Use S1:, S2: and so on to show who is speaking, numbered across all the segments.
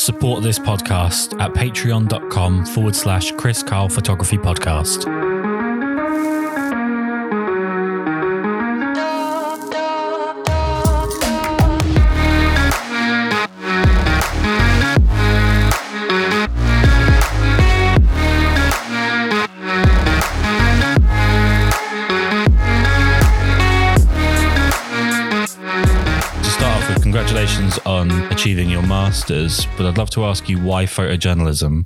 S1: Support this podcast at patreon.com forward slash Kris Karl Photography Podcast. Achieving your master's, but I'd love to ask you why photojournalism?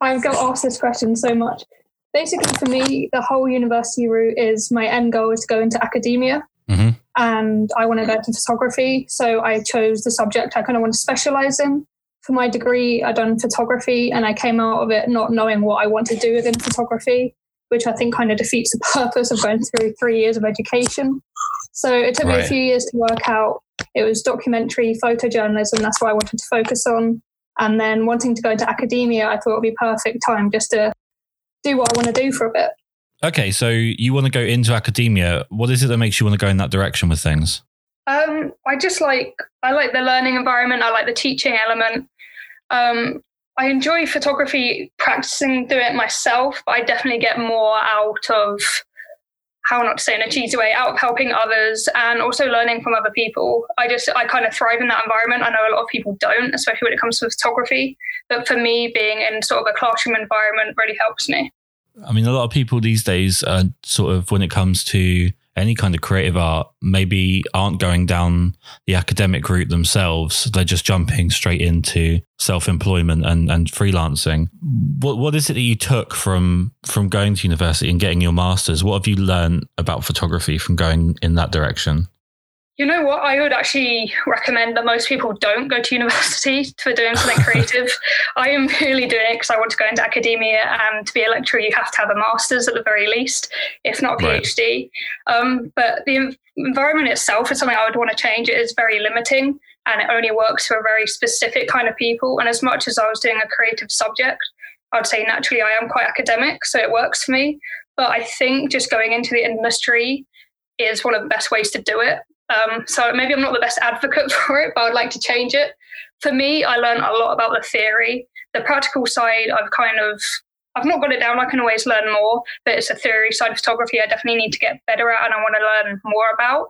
S2: I've got asked this question so much. Basically, for me, the whole university route is my end goal is to go into academia,
S1: Mhm.
S2: and I want to go into photography. So I chose the subject I kind of want to specialize in. For my degree, I done photography, and I came out of it not knowing what I want to do within photography, which I think kind of defeats the purpose of going through three years of education. So it took me a few years to work out. It was documentary photojournalism. That's what I wanted to focus on. And then wanting to go into academia, I thought it would be perfect time just to do what I want to do for a bit.
S1: Okay, so you want to go into academia. What is it that makes you want to go in that direction with things?
S2: Um, I just like I like the learning environment. I like the teaching element. Um, I enjoy photography, practicing doing it myself, but I definitely get more out of how not to say in a cheesy way, out of helping others and also learning from other people. I just I kind of thrive in that environment. I know a lot of people don't, especially when it comes to photography. But for me, being in sort of a classroom environment really helps me.
S1: I mean, a lot of people these days, uh, sort of, when it comes to any kind of creative art, maybe aren't going down the academic route themselves. They're just jumping straight into self-employment and, and freelancing. What what is it that you took from from going to university and getting your masters? What have you learned about photography from going in that direction?
S2: You know what? I would actually recommend that most people don't go to university for doing something creative. I am really doing it because I want to go into academia, and to be a lecturer, you have to have a master's at the very least, if not a
S1: Right.
S2: PhD. Um, but the environment itself is something I would want to change. It is very limiting, and it only works for a very specific kind of people. And as much as I was doing a creative subject, I'd say naturally I am quite academic, so it works for me. But I think just going into the industry is one of the best ways to do it. Um, so maybe I'm not the best advocate for it, but I'd like to change it. For me, I learned a lot about the theory. The practical side, I've kind of, I've not got it down. I can always learn more, but it's a theory side of photography I definitely need to get better at and I want to learn more about.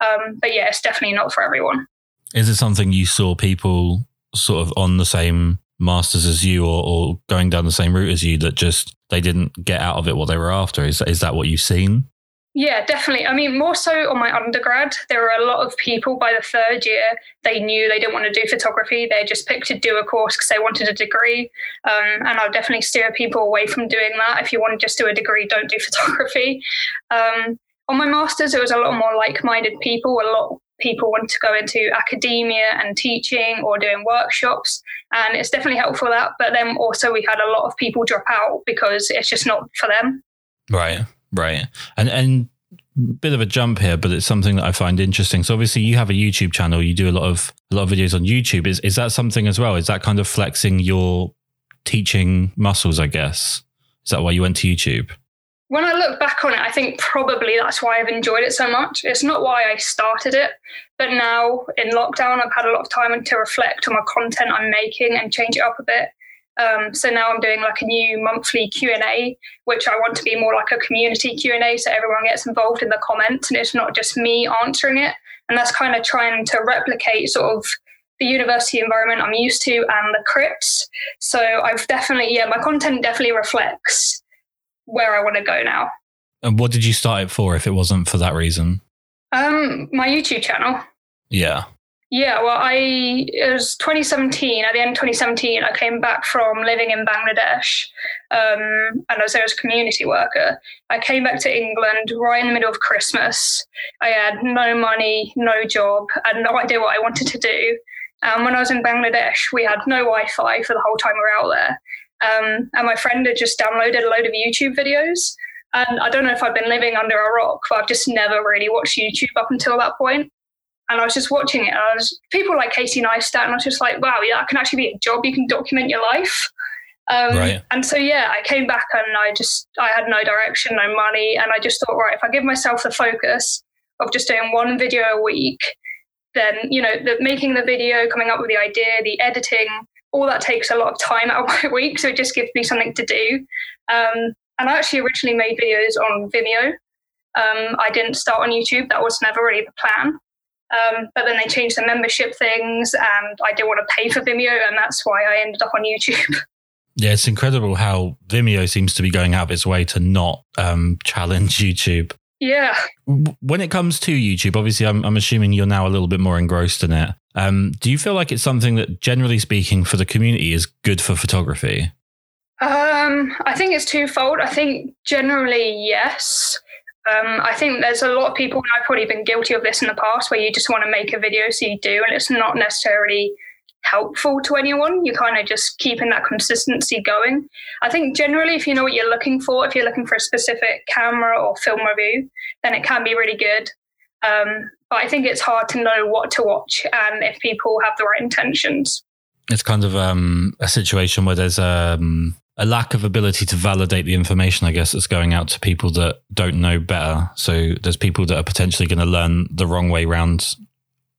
S2: Um, but yeah, it's definitely not for everyone.
S1: Is it something you saw people sort of on the same masters as you or, or going down the same route as you that just they didn't get out of it what they were after? Is is that what you've seen?
S2: Yeah, definitely. I mean, more so on my undergrad, there were a lot of people by the third year, they knew they didn't want to do photography. They just picked to do a course because they wanted a degree. Um, and I'll definitely steer people away from doing that. If you want to just do a degree, don't do photography. Um, on my master's, it was a lot more like minded people. A lot of people want to go into academia and teaching or doing workshops. And it's definitely helpful that. But then also, we had a lot of people drop out because it's just not for them.
S1: Right, right. And and bit of a jump here, but it's something that I find interesting. So obviously you have a YouTube channel, you do a lot of a lot of videos on YouTube. Is is that something as well? Is that kind of flexing your teaching muscles, I guess? Is that why you went to YouTube?
S2: when I look back on it, I think probably that's why I've enjoyed it so much. It's not why I started it, but now in lockdown, I've had a lot of time to reflect on the content I'm making and change it up a bit. Um, so now I'm doing like a new monthly Q and A, which I want to be more like a community Q and A, so everyone gets involved in the comments and it's not just me answering it. And that's kind of trying to replicate sort of the university environment I'm used to and the crits. So I've definitely, yeah, my content definitely reflects where I want to go now.
S1: And what did you start it for if it wasn't for that reason?
S2: Um, my YouTube channel.
S1: Yeah.
S2: Yeah, well, I it was 2017. At the end of 2017, I came back from living in Bangladesh, um, and I was there as a community worker. I came back to England right in the middle of Christmas. I had no money, no job, had no idea what I wanted to do. And when I was in Bangladesh, we had no Wi-Fi for the whole time we were out there. Um, and my friend had just downloaded a load of YouTube videos. And I don't know if I've been living under a rock, but I've just never really watched YouTube up until that point and I was just watching it. And I was people like Casey Neistat, and I was just like, wow, yeah, that can actually be a job. You can document your life. Um,
S1: Right.
S2: And so yeah, I came back and I just I had no direction, no money, and I just thought, right, if I give myself the focus of just doing one video a week, then you know the making the video, coming up with the idea, the editing, all that takes a lot of time out of my week. So it just gives me something to do. Um, and I actually originally made videos on Vimeo. Um, I didn't start on YouTube. That was never really the plan. Um, but then they changed the membership things, and I didn't want to pay for Vimeo, and that's why I ended up on YouTube.
S1: Yeah, it's incredible how Vimeo seems to be going out of its way to not um, challenge YouTube.
S2: Yeah.
S1: When it comes to YouTube, obviously, I'm, I'm assuming you're now a little bit more engrossed in it. Um, do you feel like it's something that, generally speaking, for the community is good for photography?
S2: Um, I think it's twofold. I think generally, yes. Um, I think there's a lot of people, and I've probably been guilty of this in the past, where you just want to make a video, so you do, and it's not necessarily helpful to anyone. You're kind of just keeping that consistency going. I think generally, if you know what you're looking for, if you're looking for a specific camera or film review, then it can be really good. Um, but I think it's hard to know what to watch and if people have the right intentions.
S1: It's kind of um, a situation where there's um, a lack of ability to validate the information, I guess, that's going out to people that don't know better. So there's people that are potentially going to learn the wrong way around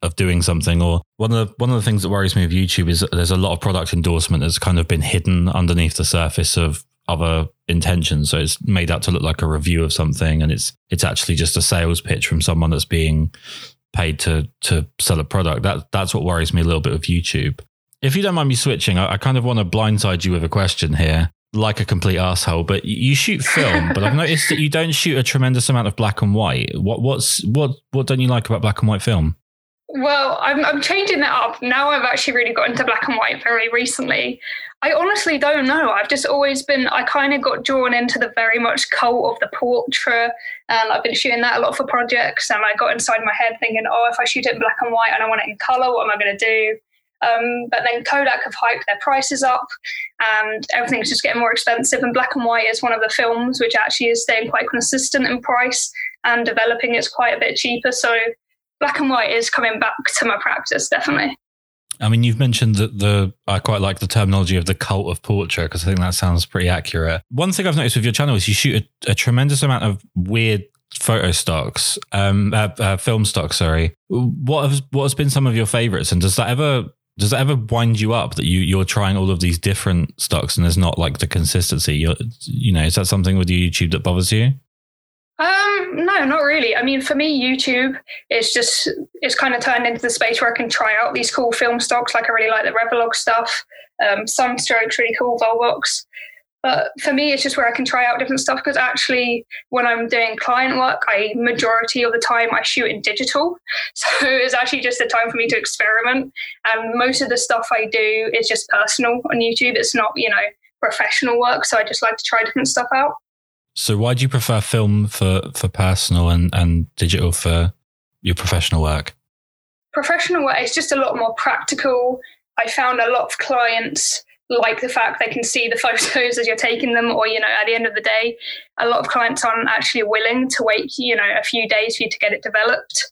S1: of doing something. Or one of the one of the things that worries me with YouTube is that there's a lot of product endorsement that's kind of been hidden underneath the surface of other intentions. So it's made out to look like a review of something, and it's it's actually just a sales pitch from someone that's being paid to to sell a product. That that's what worries me a little bit with YouTube. If you don't mind me switching, I, I kind of want to blindside you with a question here, like a complete asshole. But you shoot film, but I've noticed that you don't shoot a tremendous amount of black and white. What what's what what don't you like about black and white film?
S2: Well, I'm, I'm changing that up. Now I've actually really got into black and white very recently. I honestly don't know. I've just always been, I kind of got drawn into the very much cult of the portrait. And I've been shooting that a lot for projects. And I got inside my head thinking, oh, if I shoot it in black and white and I want it in color, what am I going to do? Um, but then Kodak have hiked their prices up and everything's just getting more expensive. And black and white is one of the films which actually is staying quite consistent in price and developing it's quite a bit cheaper. So black and white is coming back to my practice, definitely.
S1: I mean, you've mentioned that the I quite like the terminology of the cult of portrait because I think that sounds pretty accurate. One thing I've noticed with your channel is you shoot a, a tremendous amount of weird photo stocks, um, uh, uh, film stocks. Sorry, what has what has been some of your favorites, and does that ever does it ever wind you up that you you're trying all of these different stocks and there's not like the consistency? You're, you know, is that something with YouTube that bothers you?
S2: Um, no, not really. I mean, for me, YouTube is just it's kind of turned into the space where I can try out these cool film stocks. Like I really like the Revolog stuff. Um, Sunstroke's really cool, Volvox. But for me, it's just where I can try out different stuff because actually, when I'm doing client work, I majority of the time I shoot in digital. So it's actually just a time for me to experiment. And most of the stuff I do is just personal on YouTube. It's not, you know, professional work. So I just like to try different stuff out.
S1: So why do you prefer film for, for personal and, and digital for your professional work?
S2: Professional work is just a lot more practical. I found a lot of clients like the fact they can see the photos as you're taking them, or you know, at the end of the day, a lot of clients aren't actually willing to wait, you know, a few days for you to get it developed.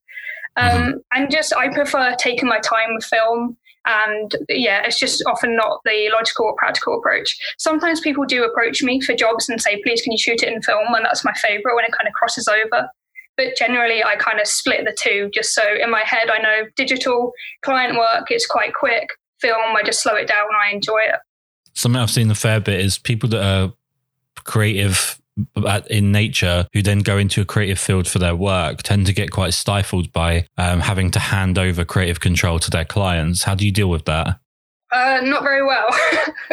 S2: Um, mm-hmm. And just I prefer taking my time with film. And yeah, it's just often not the logical or practical approach. Sometimes people do approach me for jobs and say, please, can you shoot it in film? And that's my favorite when it kind of crosses over. But generally, I kind of split the two just so in my head, I know digital client work is quite quick. Film, I just slow it down. I enjoy it.
S1: Something I've seen a fair bit is people that are creative in nature who then go into a creative field for their work tend to get quite stifled by um, having to hand over creative control to their clients. How do you deal with that?
S2: Uh, not very well.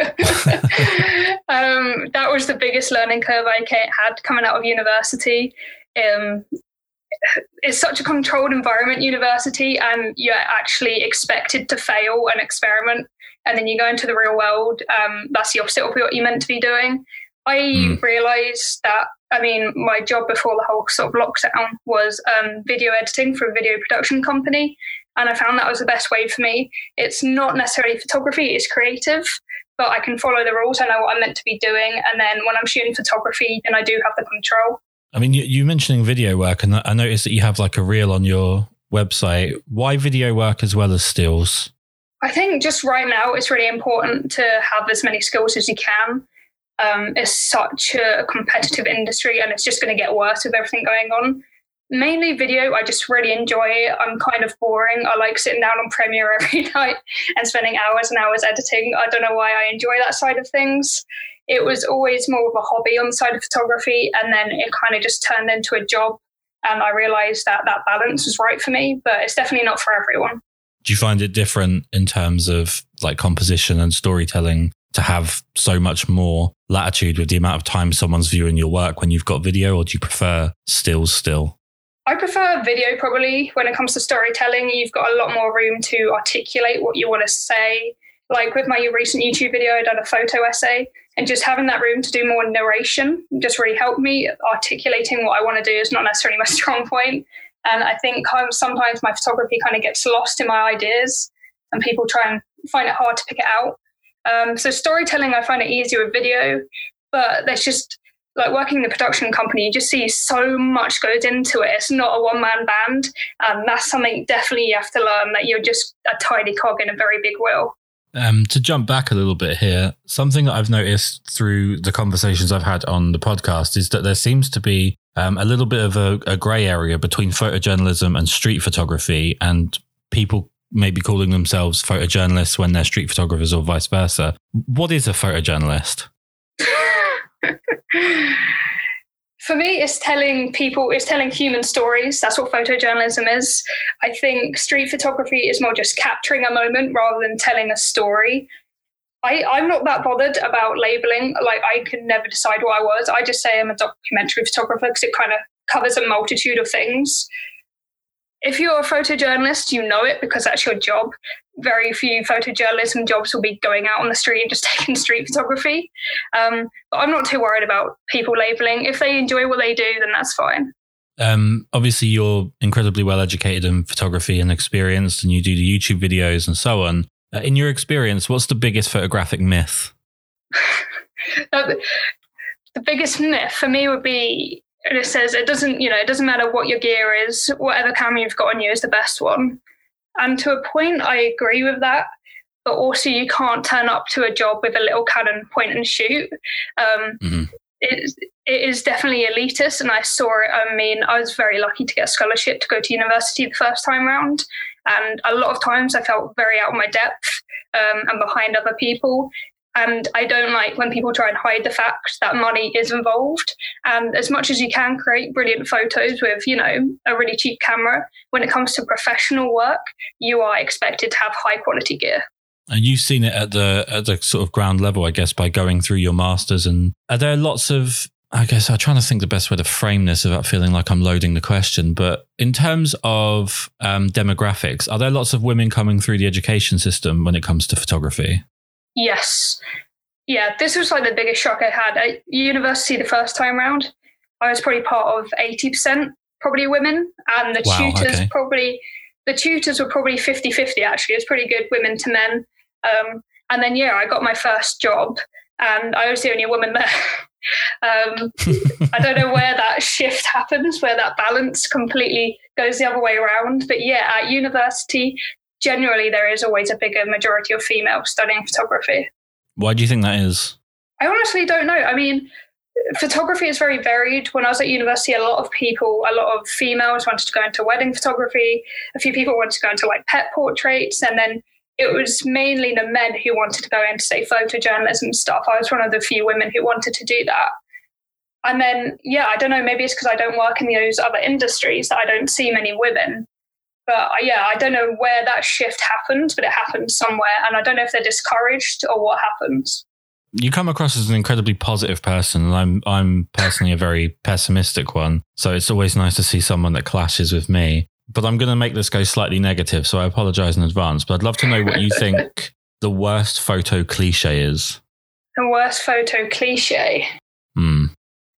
S2: um, that was the biggest learning curve I had coming out of university. Um, it's such a controlled environment, university, and you're actually expected to fail and experiment. And then you go into the real world. Um, that's the opposite of what you're meant to be doing. I mm. realized that, I mean, my job before the whole sort of lockdown was um, video editing for a video production company. And I found that was the best way for me. It's not necessarily photography, it's creative, but I can follow the rules. I know what I'm meant to be doing. And then when I'm shooting photography, then I do have the control.
S1: I mean, you, you mentioning video work, and I noticed that you have like a reel on your website. Why video work as well as stills?
S2: I think just right now, it's really important to have as many skills as you can um, is such a competitive industry and it's just going to get worse with everything going on. mainly video. I just really enjoy it. I'm kind of boring. I like sitting down on Premiere every night and spending hours and hours editing. I don't know why I enjoy that side of things. It was always more of a hobby on the side of photography, and then it kind of just turned into a job. And I realized that that balance was right for me, but it's definitely not for everyone.
S1: Do you find it different in terms of like composition and storytelling to have so much more latitude with the amount of time someone's viewing your work when you've got video, or do you prefer stills still?
S2: I prefer video probably when it comes to storytelling. You've got a lot more room to articulate what you want to say. Like with my recent YouTube video, I done a photo essay, and just having that room to do more narration just really helped me. Articulating what I want to do is not necessarily my strong point. And I think sometimes my photography kind of gets lost in my ideas, and people try and find it hard to pick it out. Um, so storytelling, I find it easier with video, but there's just like working in the production company, you just see so much goes into it. It's not a one man band. And that's something definitely you have to learn that you're just a tiny cog in a very big wheel.
S1: Um, to jump back a little bit here, something that I've noticed through the conversations I've had on the podcast is that there seems to be um, a little bit of a, a grey area between photojournalism and street photography, and people maybe calling themselves photojournalists when they're street photographers or vice versa. What is a photojournalist?
S2: For me, it's telling people, it's telling human stories. That's what photojournalism is. I think street photography is more just capturing a moment rather than telling a story. I, I'm not that bothered about labeling. Like, I could never decide what I was. I just say I'm a documentary photographer because it kind of covers a multitude of things if you're a photojournalist, you know it because that's your job. Very few photojournalism jobs will be going out on the street and just taking street photography. Um, but I'm not too worried about people labeling. If they enjoy what they do, then that's fine.
S1: Um, obviously, you're incredibly well educated in photography and experienced, and you do the YouTube videos and so on. Uh, in your experience, what's the biggest photographic myth?
S2: the biggest myth for me would be and it says it doesn't you know it doesn't matter what your gear is whatever camera you've got on you is the best one and to a point i agree with that but also you can't turn up to a job with a little canon point and shoot um, mm-hmm. It, it is definitely elitist and i saw it i mean i was very lucky to get a scholarship to go to university the first time round and a lot of times i felt very out of my depth um, and behind other people and I don't like when people try and hide the fact that money is involved. And as much as you can create brilliant photos with, you know, a really cheap camera, when it comes to professional work, you are expected to have high quality gear.
S1: And you've seen it at the at the sort of ground level, I guess, by going through your masters. And are there lots of I guess I'm trying to think the best way to frame this without feeling like I'm loading the question. But in terms of um, demographics, are there lots of women coming through the education system when it comes to photography?
S2: Yes. Yeah, this was like the biggest shock I had at university the first time round. I was probably part of 80% probably women, and the wow, tutors okay. probably, the tutors were probably 50 50 actually. It's pretty good women to men. Um, and then, yeah, I got my first job, and I was the only woman there. um, I don't know where that shift happens, where that balance completely goes the other way around. But yeah, at university, generally there is always a bigger majority of females studying photography.
S1: Why do you think that is?
S2: I honestly don't know. I mean, photography is very varied. When I was at university, a lot of people, a lot of females wanted to go into wedding photography. A few people wanted to go into like pet portraits. And then it was mainly the men who wanted to go into, say, photojournalism stuff. I was one of the few women who wanted to do that. And then, yeah, I don't know, maybe it's because I don't work in those other industries that I don't see many women. But uh, yeah, I don't know where that shift happened, but it happened somewhere. And I don't know if they're discouraged or what happens.
S1: You come across as an incredibly positive person, and I'm I'm personally a very pessimistic one. So it's always nice to see someone that clashes with me. But I'm going to make this go slightly negative, so I apologize in advance. But I'd love to know what you think the worst photo cliche is.
S2: The worst photo cliche.
S1: Hmm.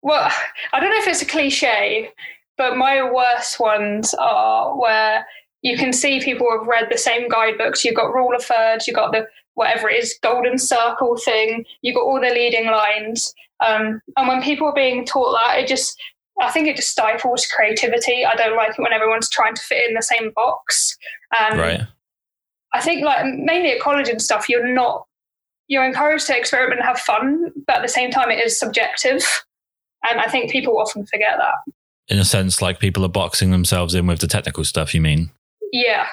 S2: Well, I don't know if it's a cliche, but my worst ones are where you can see people have read the same guidebooks. You've got rule of thirds, you've got the whatever it is, golden circle thing, you've got all the leading lines. Um, and when people are being taught that, it just, I think it just stifles creativity. I don't like it when everyone's trying to fit in the same box. And
S1: right.
S2: I think, like, mainly at college and stuff, you're not, you're encouraged to experiment and have fun, but at the same time, it is subjective. And I think people often forget that.
S1: in a sense, like people are boxing themselves in with the technical stuff, you mean?
S2: Yeah.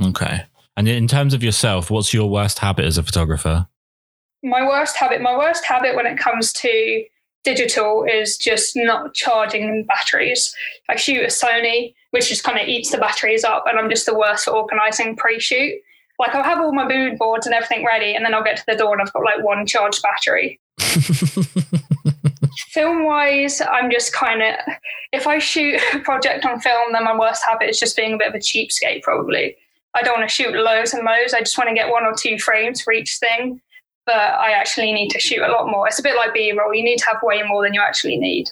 S1: Okay. And in terms of yourself, what's your worst habit as a photographer?
S2: My worst habit, my worst habit when it comes to digital is just not charging batteries. I shoot a Sony, which just kind of eats the batteries up, and I'm just the worst for organizing pre shoot. Like, I'll have all my mood boards and everything ready, and then I'll get to the door and I've got like one charged battery. film wise, I'm just kind of, if I shoot a project on film, then my worst habit is just being a bit of a cheapskate, probably. I don't want to shoot loads and loads. I just want to get one or two frames for each thing. But I actually need to shoot a lot more. It's a bit like B roll. You need to have way more than you actually need.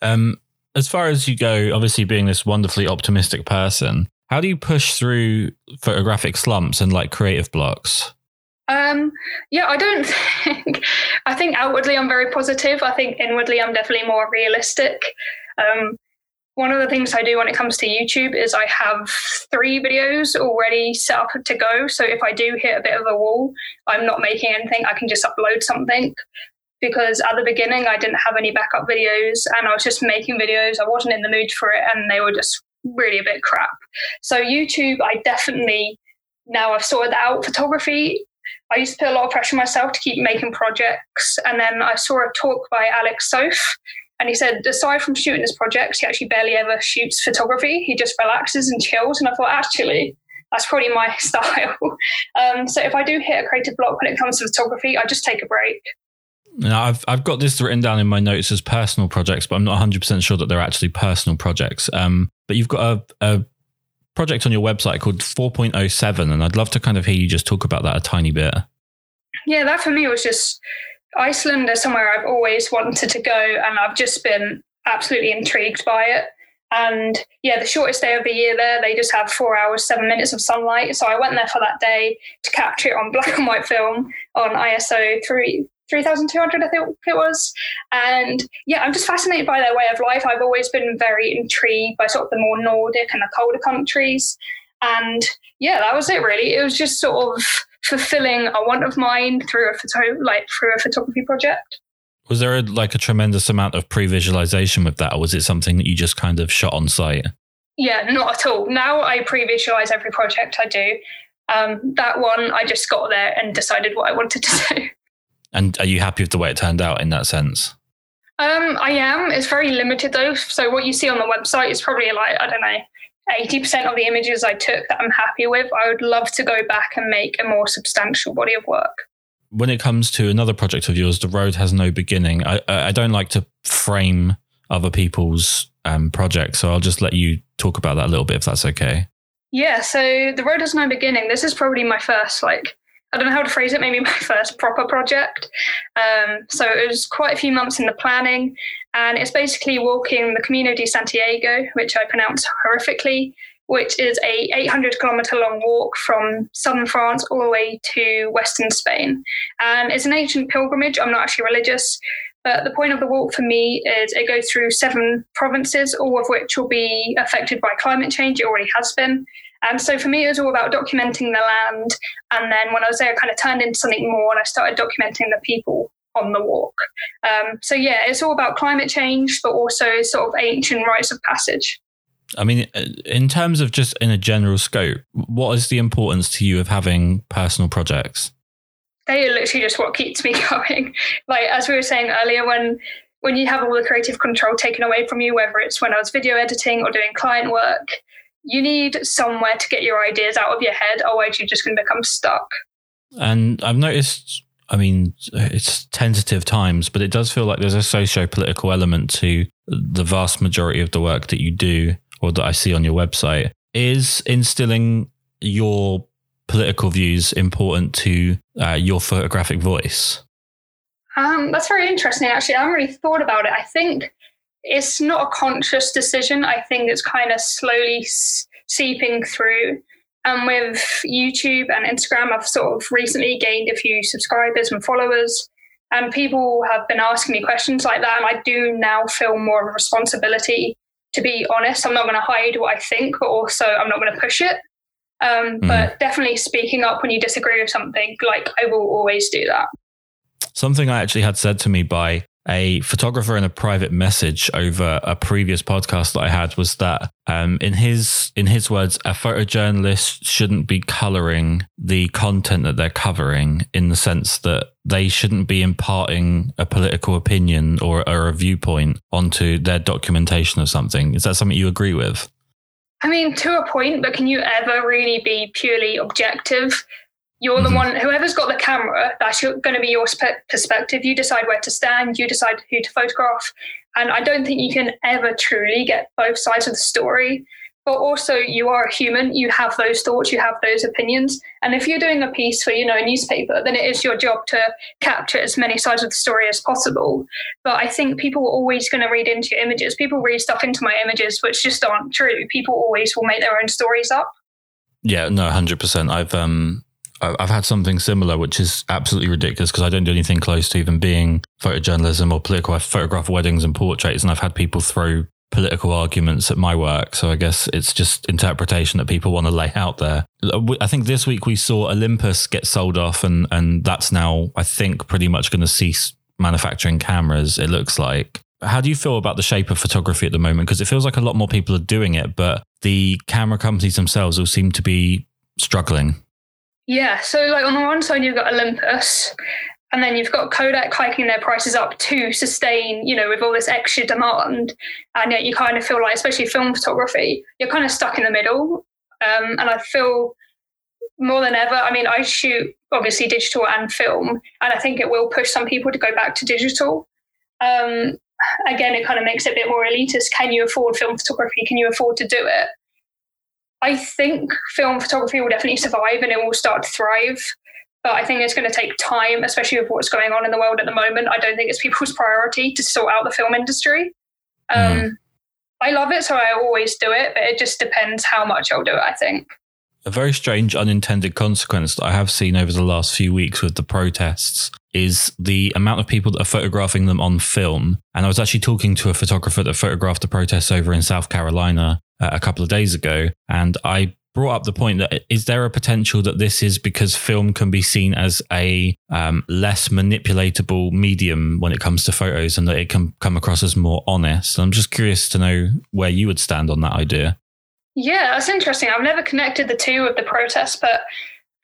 S1: Um, as far as you go, obviously being this wonderfully optimistic person, how do you push through photographic slumps and like creative blocks?
S2: Um, yeah, I don't think. I think outwardly I'm very positive. I think inwardly I'm definitely more realistic. Um, one of the things I do when it comes to YouTube is I have three videos already set up to go. So if I do hit a bit of a wall, I'm not making anything. I can just upload something. Because at the beginning, I didn't have any backup videos and I was just making videos. I wasn't in the mood for it and they were just really a bit crap. So, YouTube, I definitely now I've sorted out photography I used to put a lot of pressure on myself to keep making projects. And then I saw a talk by Alec Soth, and he said, aside from shooting his projects, he actually barely ever shoots photography. He just relaxes and chills. And I thought, actually, that's probably my style. um, so if I do hit a creative block when it comes to photography, I just take a break.
S1: Now, I've I've got this written down in my notes as personal projects, but I'm not 100 percent sure that they're actually personal projects. Um, but you've got a, a project on your website called 4.07, and I'd love to kind of hear you just talk about that a tiny bit.
S2: Yeah, that for me was just Iceland is somewhere I've always wanted to go, and I've just been absolutely intrigued by it. And yeah, the shortest day of the year there, they just have four hours, seven minutes of sunlight. So I went there for that day to capture it on black and white film on ISO 3, 3200 i think it was and yeah i'm just fascinated by their way of life i've always been very intrigued by sort of the more nordic and the colder countries and yeah that was it really it was just sort of fulfilling a want of mine through a photo like through a photography project
S1: was there a, like a tremendous amount of pre-visualization with that or was it something that you just kind of shot on site
S2: yeah not at all now i pre-visualize every project i do um, that one i just got there and decided what i wanted to do
S1: and are you happy with the way it turned out in that sense?
S2: Um, I am. It's very limited though. So what you see on the website is probably like I don't know, eighty percent of the images I took that I'm happy with. I would love to go back and make a more substantial body of work.
S1: When it comes to another project of yours, the road has no beginning. I I don't like to frame other people's um, projects, so I'll just let you talk about that a little bit if that's okay.
S2: Yeah. So the road has no beginning. This is probably my first like I don't know how to phrase it, maybe my first proper project. Um, so it was quite a few months in the planning, and it's basically walking the Camino de Santiago, which I pronounce horrifically, which is a 800 kilometer long walk from southern France all the way to western Spain. And it's an ancient pilgrimage. I'm not actually religious, but the point of the walk for me is it goes through seven provinces, all of which will be affected by climate change. It already has been. And so for me, it was all about documenting the land. And then when I was there, I kind of turned into something more and I started documenting the people on the walk. Um, so yeah, it's all about climate change, but also sort of ancient rites of passage.
S1: I mean, in terms of just in a general scope, what is the importance to you of having personal projects?
S2: They are literally just what keeps me going. like as we were saying earlier, when when you have all the creative control taken away from you, whether it's when I was video editing or doing client work, you need somewhere to get your ideas out of your head, otherwise you're just going to become stuck.
S1: And I've noticed, I mean, it's tentative times, but it does feel like there's a socio-political element to the vast majority of the work that you do or that I see on your website. Is instilling your political views important to uh, your photographic voice?
S2: Um, that's very interesting, actually. I haven't really thought about it. I think it's not a conscious decision. I think it's kind of slowly seeping through. And with YouTube and Instagram, I've sort of recently gained a few subscribers and followers. And people have been asking me questions like that. And I do now feel more of a responsibility to be honest. I'm not going to hide what I think, but also I'm not going to push it. Um, mm. But definitely speaking up when you disagree with something, like I will always do that.
S1: Something I actually had said to me by a photographer in a private message over a previous podcast that I had was that um, in his in his words, a photojournalist shouldn't be coloring the content that they're covering in the sense that they shouldn't be imparting a political opinion or, or a viewpoint onto their documentation of something. Is that something you agree with?
S2: I mean, to a point, but can you ever really be purely objective? You're mm-hmm. the one, whoever's got the camera, that's going to be your perspective. You decide where to stand, you decide who to photograph. And I don't think you can ever truly get both sides of the story. But also you are a human you have those thoughts you have those opinions. And if you're doing a piece for you know a newspaper then it is your job to capture as many sides of the story as possible. But i think people are always going to read into your images. People read stuff into my images which just aren't true. People always will make their own stories up.
S1: Yeah no 100% i've um I've had something similar, which is absolutely ridiculous because I don't do anything close to even being photojournalism or political. I photograph weddings and portraits, and I've had people throw political arguments at my work. So I guess it's just interpretation that people want to lay out there. Uh, I think this week we saw Olympus get sold off, and and that's now I think pretty much going to cease manufacturing cameras. It looks like. How do you feel about the shape of photography at the moment? Because it feels like a lot more people are doing it, but the camera companies themselves all seem to be struggling.
S2: Yeah. So, like on the one side, you've got Olympus, and then you've got Kodak hiking their prices up to sustain, you know, with all this extra demand. And yet you kind of feel like, especially film photography, you're kind of stuck in the middle. Um, and I feel more than ever, I mean, I shoot obviously digital and film, and I think it will push some people to go back to digital. Um, again, it kind of makes it a bit more elitist. Can you afford film photography? Can you afford to do it? I think film photography will definitely survive and it will start to thrive. But I think it's going to take time, especially with what's going on in the world at the moment. I don't think it's people's priority to sort out the film industry. Um, mm. I love it, so I always do it, but it just depends how much I'll do it, I think.
S1: A very strange unintended consequence that I have seen over the last few weeks with the protests is the amount of people that are photographing them on film. And I was actually talking to a photographer that photographed the protests over in South Carolina uh, a couple of days ago. And I brought up the point that is there a potential that this is because film can be seen as a um, less manipulatable medium when it comes to photos and that it can come across as more honest? I'm just curious to know where you would stand on that idea.
S2: Yeah that's interesting. I've never connected the two of the protests but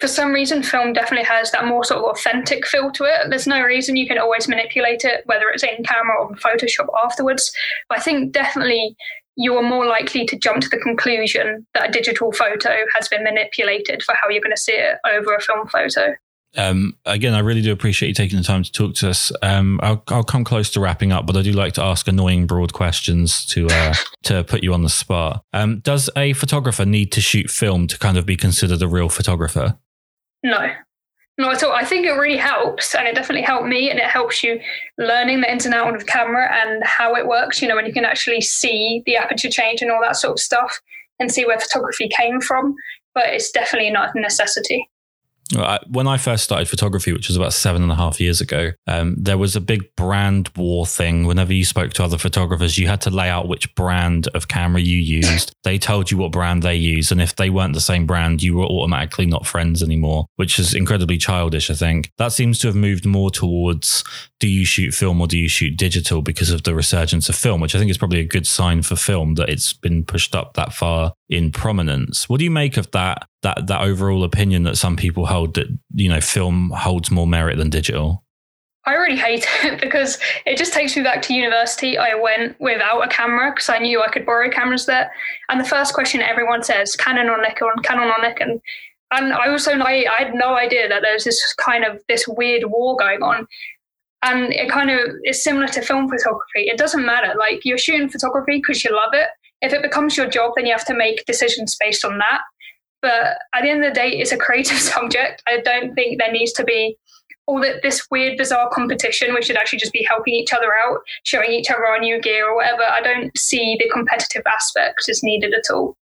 S2: for some reason film definitely has that more sort of authentic feel to it. There's no reason you can always manipulate it whether it's in camera or in photoshop afterwards. But i think definitely you are more likely to jump to the conclusion that a digital photo has been manipulated for how you're going to see it over a film photo.
S1: Um, again, I really do appreciate you taking the time to talk to us. Um, I'll, I'll, come close to wrapping up, but I do like to ask annoying, broad questions to uh, to put you on the spot. Um, does a photographer need to shoot film to kind of be considered a real photographer?
S2: No, not at all. I think it really helps, and it definitely helped me, and it helps you learning the ins and outs of camera and how it works. You know, when you can actually see the aperture change and all that sort of stuff, and see where photography came from. But it's definitely not a necessity
S1: when I first started photography, which was about seven and a half years ago, um, there was a big brand war thing. Whenever you spoke to other photographers, you had to lay out which brand of camera you used. they told you what brand they used. And if they weren't the same brand, you were automatically not friends anymore, which is incredibly childish, I think. That seems to have moved more towards do you shoot film or do you shoot digital because of the resurgence of film, which I think is probably a good sign for film that it's been pushed up that far in prominence. What do you make of that that that overall opinion that some people hold that you know film holds more merit than digital?
S2: I really hate it because it just takes me back to university. I went without a camera because I knew I could borrow cameras there. And the first question everyone says, Canon or Nikon, Canon or Nikon. And I was so naive, I had no idea that there's this kind of this weird war going on. And it kind of is similar to film photography. It doesn't matter. Like you're shooting photography because you love it. If it becomes your job, then you have to make decisions based on that. But at the end of the day, it's a creative subject. I don't think there needs to be all that this weird, bizarre competition. We should actually just be helping each other out, showing each other our new gear or whatever. I don't see the competitive aspect as needed at all.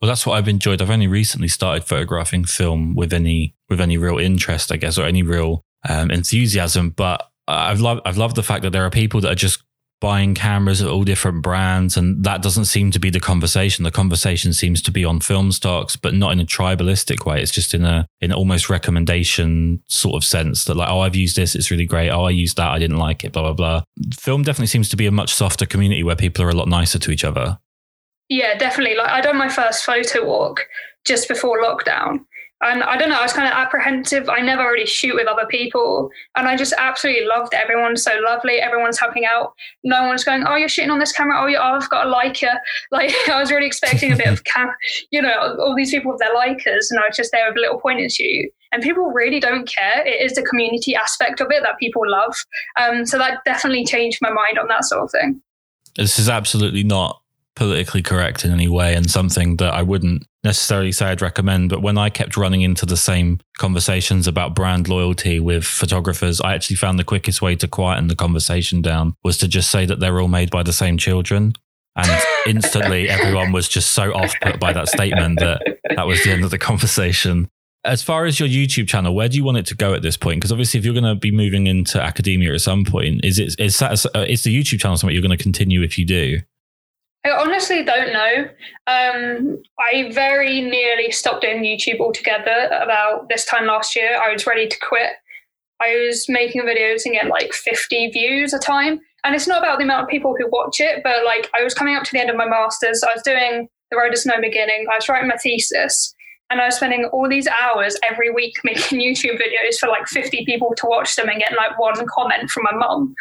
S1: Well, that's what I've enjoyed. I've only recently started photographing film with any with any real interest, I guess, or any real um, enthusiasm. But I've loved I've loved the fact that there are people that are just buying cameras of all different brands. And that doesn't seem to be the conversation. The conversation seems to be on film stocks, but not in a tribalistic way. It's just in a, in almost recommendation sort of sense that like, oh, I've used this. It's really great. Oh, I used that. I didn't like it, blah, blah, blah. Film definitely seems to be a much softer community where people are a lot nicer to each other.
S2: Yeah, definitely. Like I done my first photo walk just before lockdown. And I don't know, I was kind of apprehensive. I never really shoot with other people. And I just absolutely loved it. Everyone's so lovely. Everyone's helping out. No one's going, oh, you're shooting on this camera. Oh, yeah, oh, I've got a Leica. Like, I was really expecting a bit of, cam- you know, all these people with their Leicas. And I was just there with a little point and shoot. And people really don't care. It is the community aspect of it that people love. Um, so that definitely changed my mind on that sort of thing.
S1: This is absolutely not politically correct in any way and something that I wouldn't necessarily say I'd recommend. But when I kept running into the same conversations about brand loyalty with photographers, I actually found the quickest way to quieten the conversation down was to just say that they're all made by the same children. And instantly everyone was just so off put by that statement that that was the end of the conversation. As far as your YouTube channel, where do you want it to go at this point? Because obviously, if you're going to be moving into academia at some point, is it is that uh, the YouTube channel something you're going to continue if you do?
S2: I honestly don't know. Um, I very nearly stopped doing YouTube altogether about this time last year. I was ready to quit. I was making videos and get like 50 views a time. And it's not about the amount of people who watch it, but like I was coming up to the end of my master's. I was doing The Road is No Beginning. I was writing my thesis. And I was spending all these hours every week making YouTube videos for like 50 people to watch them and getting like one comment from my mum.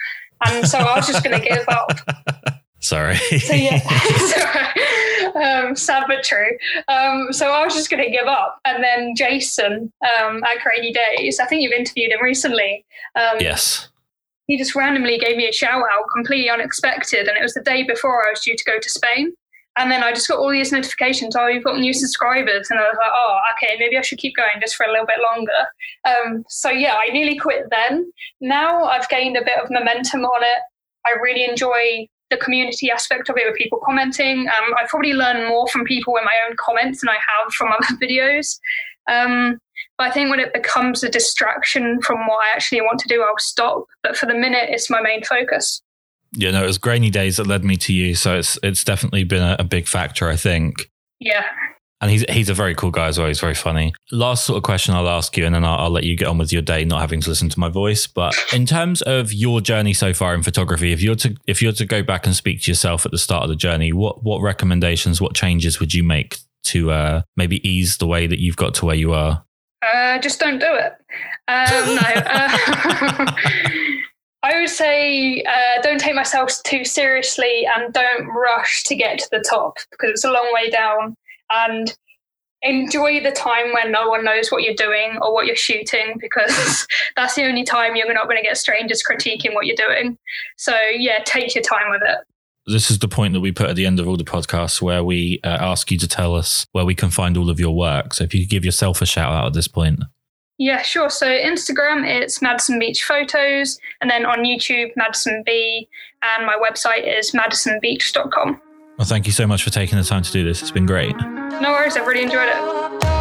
S2: And so I was just going to give up.
S1: Sorry.
S2: so yeah, um, sad but true. Um, so I was just going to give up, and then Jason um, at Grainy Days, I think you've interviewed him recently.
S1: Um, yes.
S2: He just randomly gave me a shout out, completely unexpected, and it was the day before I was due to go to Spain. And then I just got all these notifications. Oh, you've got new subscribers, and I was like, oh, okay, maybe I should keep going just for a little bit longer. Um, so yeah, I nearly quit then. Now I've gained a bit of momentum on it. I really enjoy the community aspect of it with people commenting. Um, I probably learn more from people in my own comments than I have from other videos. Um, but I think when it becomes a distraction from what I actually want to do, I'll stop. But for the minute, it's my main focus.
S1: Yeah, no, it was grainy days that led me to you, so it's it's definitely been a, a big factor, I think.
S2: Yeah,
S1: and he's he's a very cool guy as well. He's very funny. Last sort of question I'll ask you, and then I'll, I'll, let you get on with your day, not having to listen to my voice. But in terms of your journey so far in photography, if you're to if you're to go back and speak to yourself at the start of the journey, what what recommendations, what changes would you make to uh, maybe ease the way that you've got to where you are?
S2: Uh, just don't do it. Um, no. Uh, I would say uh, don't take myself too seriously and don't rush to get to the top because it's a long way down and enjoy the time when no one knows what you're doing or what you're shooting because that's the only time you're not going to get strangers critiquing what you're doing. So, yeah, take your time with it.
S1: This is the point that we put at the end of all the podcasts where we uh, ask you to tell us where we can find all of your work. So, if you could give yourself a shout out at this point.
S2: Yeah, sure. So Instagram, it's Madison Beach Photos, and then on YouTube, Madison B, and my website is madisonbeach.com.
S1: Well, thank you so much for taking the time to do this. It's been great.
S2: No worries. I've really enjoyed it.